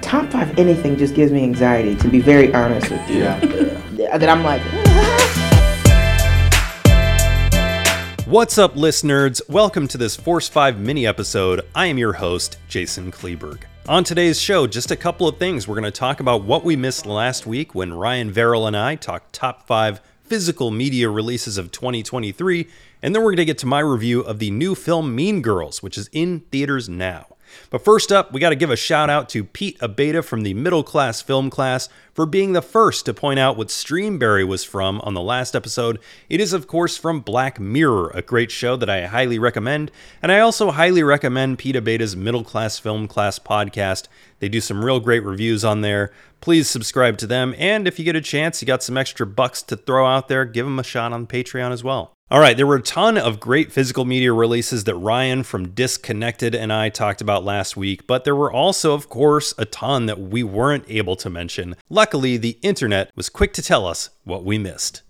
top five anything just gives me anxiety. To be very honest with you, Yeah. that I'm like. What's up, list nerds? Welcome to this Force 5 mini episode. I am your host, Jason Kleeberg. On today's show, just a couple of things. We're going to talk about what we missed last week when Ryan Verrill and I talked top five physical media releases of 2023, and then we're going to get to my review of the new film Mean Girls, which is in theaters now. But first up, we got to give a shout out to Pete Abeta from the Middle Class Film Class for being the first to point out what Streamberry was from on the last episode. It is, of course, from Black Mirror, a great show that I highly recommend. And I also highly recommend Pete Abeta's Middle Class Film Class podcast. They do some real great reviews on there. Please subscribe to them. And if you get a chance, you got some extra bucks to throw out there, give them a shot on Patreon as well. All right, there were a ton of great physical media releases that Ryan from Disconnected and I talked about last week, but there were also, of course, a ton that we weren't able to mention. Luckily, the internet was quick to tell us what we missed.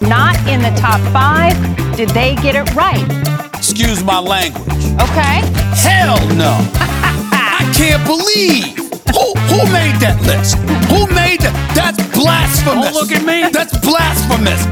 Not in the top five. Did they get it right? Excuse my language. Okay. Hell no. I can't believe. Who, who made that list? Who made that? That's blasphemous. Don't look at me. That's blasphemous.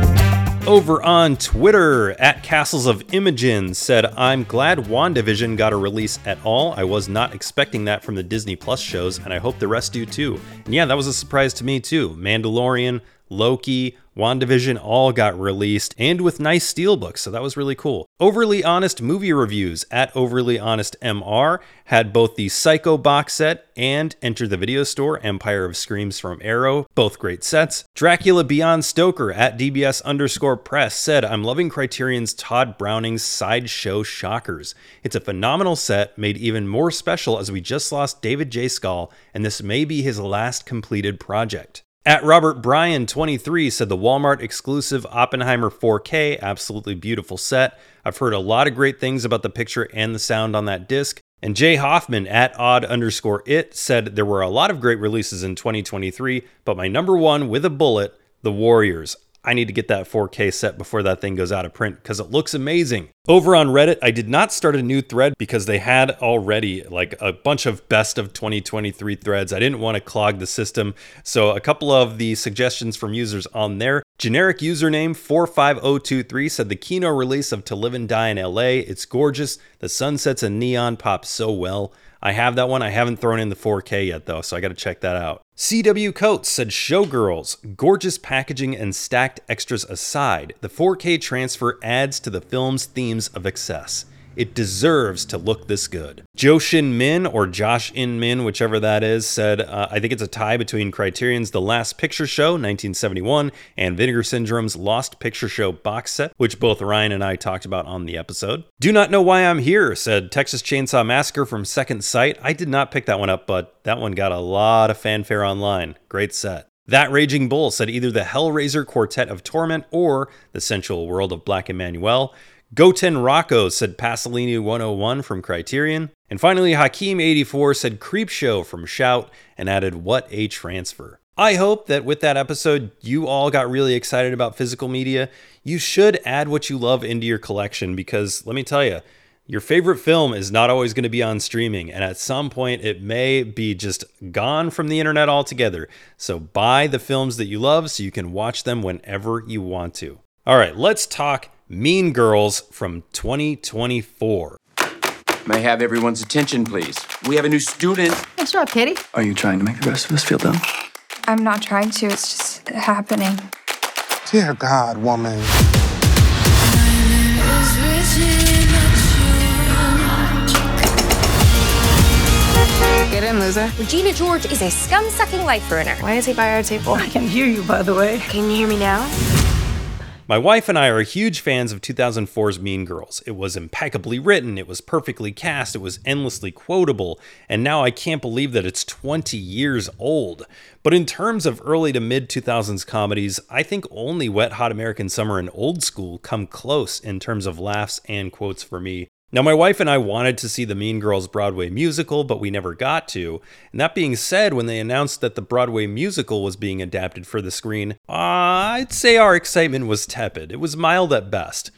Over on Twitter, at Castles of Imogen said, I'm glad WandaVision got a release at all. I was not expecting that from the Disney Plus shows, and I hope the rest do too. And yeah, that was a surprise to me too. Mandalorian, Loki, WandaVision all got released and with nice steelbooks, so that was really cool. Overly Honest movie reviews at Overly Honest MR had both the Psycho box set and Enter the Video Store Empire of Screams from Arrow, both great sets. Dracula Beyond Stoker at DBS underscore press said, I'm loving Criterion's Tod Browning's Sideshow Shockers. It's a phenomenal set, made even more special as we just lost David J. Skal, and this may be his last completed project. At Robert Bryan 23 said the Walmart exclusive Oppenheimer 4K, absolutely beautiful set. I've heard a lot of great things about the picture and the sound on that disc. And Jay Hoffman at odd underscore it said there were a lot of great releases in 2023, but my number one with a bullet, The Warriors. I need to get that 4K set before that thing goes out of print because it looks amazing. Over on Reddit, I did not start a new thread because they had already like a bunch of best of 2023 threads. I didn't want to clog the system. So, a couple of the suggestions from users on there. Generic username 45023 said the Kino release of To Live and Die in LA. It's gorgeous. The sunsets and neon pop so well. I have that one. I haven't thrown in the 4K yet, though, so I got to check that out. CW Coates said Showgirls, gorgeous packaging and stacked extras aside, the 4K transfer adds to the film's themes of excess. It deserves to look this good. Joshin Min, or Josh In Min, whichever that is, said, uh, I think it's a tie between Criterion's The Last Picture Show, 1971, and Vinegar Syndrome's Lost Picture Show box set, which both Ryan and I talked about on the episode. Do not know why I'm here, said Texas Chainsaw Massacre from Second Sight. I did not pick that one up, but that one got a lot of fanfare online. Great set. That Raging Bull said either the Hellraiser Quartet of Torment or the Sensual World of Black Emanuelle. Goten Rocco said Pasolini 101 from Criterion. And finally, Hakeem84 said Creepshow from Shout and added What a Transfer. I hope that with that episode, you all got really excited about physical media. You should add what you love into your collection because let me tell you, your favorite film is not always going to be on streaming, and at some point, it may be just gone from the internet altogether. So buy the films that you love so you can watch them whenever you want to. All right, let's talk Mean Girls from 2024. May I have everyone's attention, please? We have a new student. What's up, Kitty? Are you trying to make the rest of us feel dumb? I'm not trying to, it's just happening. Dear God, woman. Get in, loser. Regina George is a scum sucking life ruiner. Why is he by our table? I can hear you, by the way. Can you hear me now? My wife and I are huge fans of 2004's Mean Girls. It was impeccably written, it was perfectly cast, it was endlessly quotable, and now I can't believe that it's 20 years old. But in terms of early to mid 2000s comedies, I think only Wet Hot American Summer and Old School come close in terms of laughs and quotes for me. Now, my wife and I wanted to see the Mean Girls Broadway musical, but we never got to. And that being said, when they announced that the Broadway musical was being adapted for the screen, uh, I'd say our excitement was tepid. It was mild at best.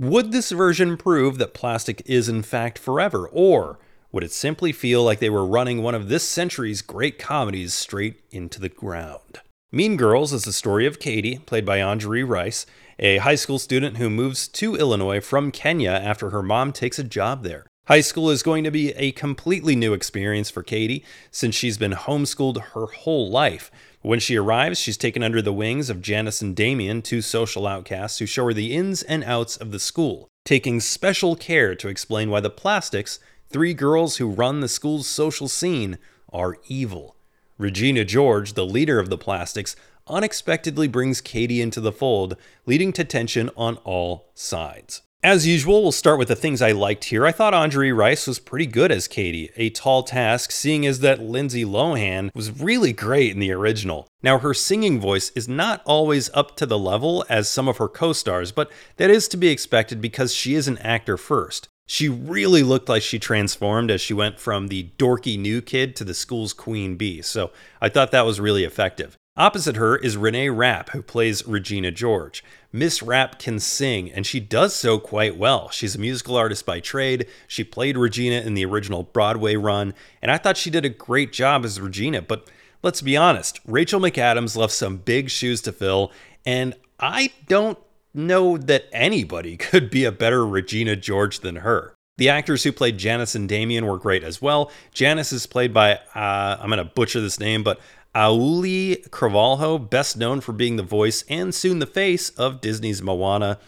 Would this version prove that plastic is in fact forever? Or would it simply feel like they were running one of this century's great comedies straight into the ground. Mean Girls is the story of Katie, played by Angourie Rice, a high school student who moves to Illinois from Kenya after her mom takes a job there. High school is going to be a completely new experience for Katie since she's been homeschooled her whole life. When she arrives, she's taken under the wings of Janice and Damien, two social outcasts who show her the ins and outs of the school, taking special care to explain why the plastics, three girls who run the school's social scene, are evil. Regina George, the leader of the plastics, unexpectedly brings Katie into the fold, leading to tension on all sides. As usual, we'll start with the things I liked here. I thought Angourie Rice was pretty good as Katie, a tall task, seeing as that Lindsay Lohan was really great in the original. Now, her singing voice is not always up to the level as some of her co stars, but that is to be expected because she is an actor first. She really looked like she transformed as she went from the dorky new kid to the school's queen bee, so I thought that was really effective. Opposite her is Renee Rapp, who plays Regina George. Miss Rapp can sing, and she does so quite well. She's a musical artist by trade. She played Regina in the original Broadway run, and I thought she did a great job as Regina. But let's be honest, Rachel McAdams left some big shoes to fill, and I don't know that anybody could be a better Regina George than her. The actors who played Janice and Damien were great as well. Janice is played by, uh, I'm going to butcher this name, but Auli'i Cravalho, best known for being the voice and soon the face of Disney's Moana.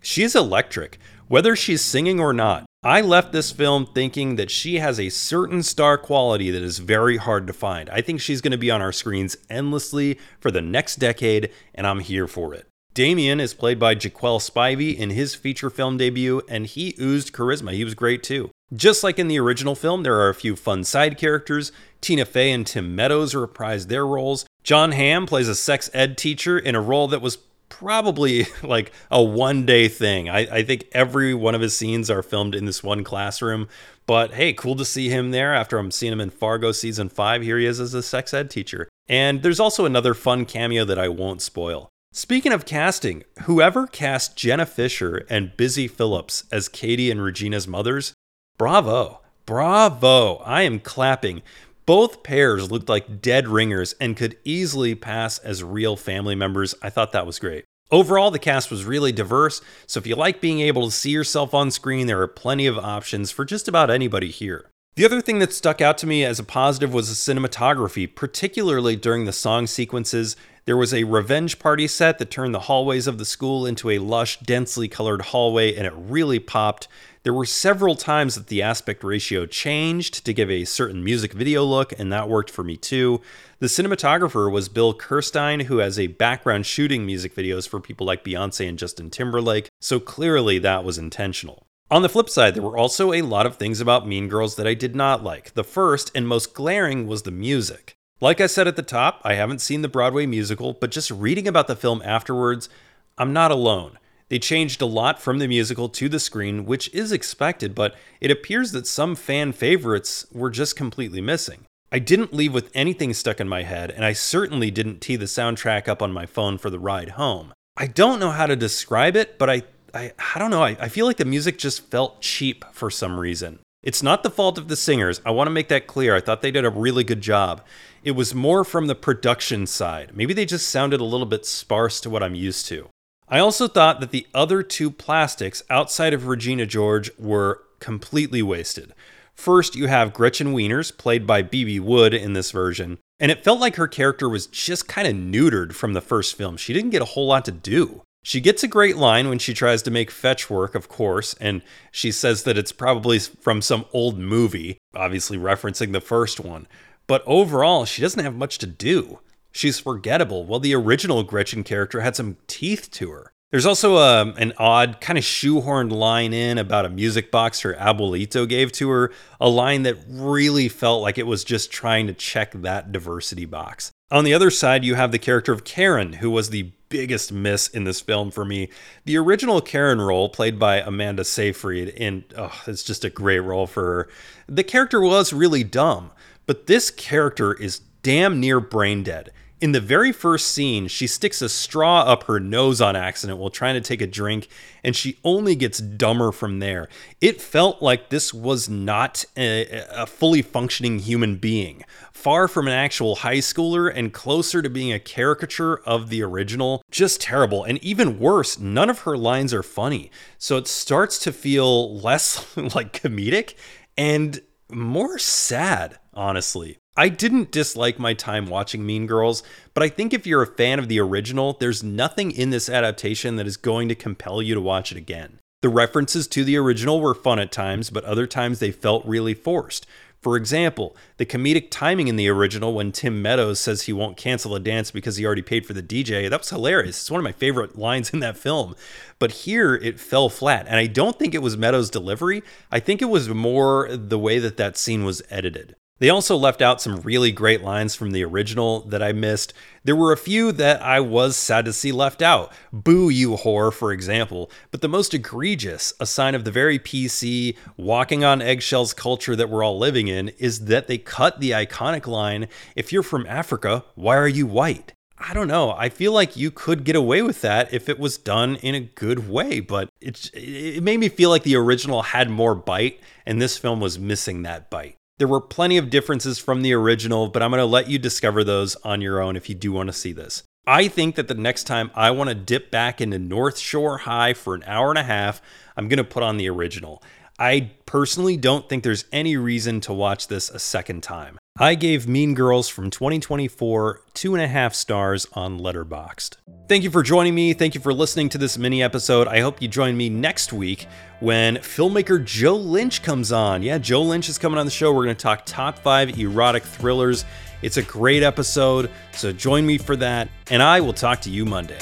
She's electric, whether she's singing or not. I left this film thinking that she has a certain star quality that is very hard to find. I think she's going to be on our screens endlessly for the next decade, and I'm here for it. Damien is played by Jaquel Spivey in his feature film debut, and he oozed charisma. He was great too. Just like in the original film, there are a few fun side characters. Tina Fey and Tim Meadows reprise their roles. Jon Hamm plays a sex ed teacher in a role that was probably like a one day thing. I, I, think every one of his scenes are filmed in this one classroom. But hey, cool to see him there after I'm seeing him in Fargo season five. Here he is as a sex ed teacher. And there's also another fun cameo that I won't spoil. Speaking of casting, whoever cast Jenna Fischer and Busy Philipps as Katie and Regina's mothers Bravo. Bravo. I am clapping. Both pairs looked like dead ringers and could easily pass as real family members. I thought that was great. Overall, the cast was really diverse, so if you like being able to see yourself on screen, there are plenty of options for just about anybody here. The other thing that stuck out to me as a positive was the cinematography, particularly during the song sequences. There was a revenge party set that turned the hallways of the school into a lush, densely colored hallway, and it really popped. There were several times that the aspect ratio changed to give a certain music video look, and that worked for me too. The cinematographer was Bill Kirstein, who has a background shooting music videos for people like Beyonce and Justin Timberlake, so clearly that was intentional. On the flip side, there were also a lot of things about Mean Girls that I did not like. The first and most glaring was the music. Like I said at the top, I haven't seen the Broadway musical, but just reading about the film afterwards, I'm not alone. They changed a lot from the musical to the screen, which is expected, but it appears that some fan favorites were just completely missing. I didn't leave with anything stuck in my head, and I certainly didn't tee the soundtrack up on my phone for the ride home. I don't know how to describe it, but I I, I don't know. I, I feel like the music just felt cheap for some reason. It's not the fault of the singers. I want to make that clear. I thought they did a really good job. It was more from the production side. Maybe they just sounded a little bit sparse to what I'm used to. I also thought that the other two plastics outside of Regina George were completely wasted. First, you have Gretchen Wieners, played by Bebe Wood in this version, and it felt like her character was just kind of neutered from the first film. She didn't get a whole lot to do. She gets a great line when she tries to make fetch work, of course, and she says that it's probably from some old movie, obviously referencing the first one. But overall, she doesn't have much to do. She's forgettable, while the original Gretchen character had some teeth to her. There's also a, um, an odd, kind of shoehorned line in about a music box her abuelito gave to her, a line that really felt like it was just trying to check that diversity box. On the other side, you have the character of Karen, who was the biggest miss in this film for me. The original Karen role, played by Amanda Seyfried, and oh, it's just a great role for her. The character was really dumb, but this character is damn near brain dead. In the very first scene, she sticks a straw up her nose on accident while trying to take a drink, and she only gets dumber from there. It felt like this was not a, a, fully functioning human being, far from an actual high schooler and closer to being a caricature of the original. Just terrible. And even worse, none of her lines are funny. So it starts to feel less like comedic and more sad, honestly. I didn't dislike my time watching Mean Girls, but I think if you're a fan of the original, there's nothing in this adaptation that is going to compel you to watch it again. The references to the original were fun at times, but other times they felt really forced. For example, the comedic timing in the original when Tim Meadows says he won't cancel a dance because he already paid for the DJ, that was hilarious. It's one of my favorite lines in that film. But here it fell flat. And I don't think it was Meadows' delivery, I think it was more the way that that scene was edited. They also left out some really great lines from the original that I missed. There were a few that I was sad to see left out. Boo, you whore, for example. But the most egregious, a sign of the very PC, walking on eggshells culture that we're all living in, is that they cut the iconic line If you're from Africa, why are you white? I don't know. I feel like you could get away with that if it was done in a good way, but it, it made me feel like the original had more bite, and this film was missing that bite. There were plenty of differences from the original, but I'm going to let you discover those on your own if you do want to see this. I think that the next time I want to dip back into North Shore High for an hour and a half, I'm going to put on the original. I personally don't think there's any reason to watch this a second time. I gave Mean Girls from 2024 two and a half stars on Letterboxd. Thank you for joining me. Thank you for listening to this mini episode. I hope you join me next week when filmmaker Joe Lynch comes on. Yeah, Joe Lynch is coming on the show. We're going to talk top five erotic thrillers. It's a great episode, so join me for that, and I will talk to you Monday.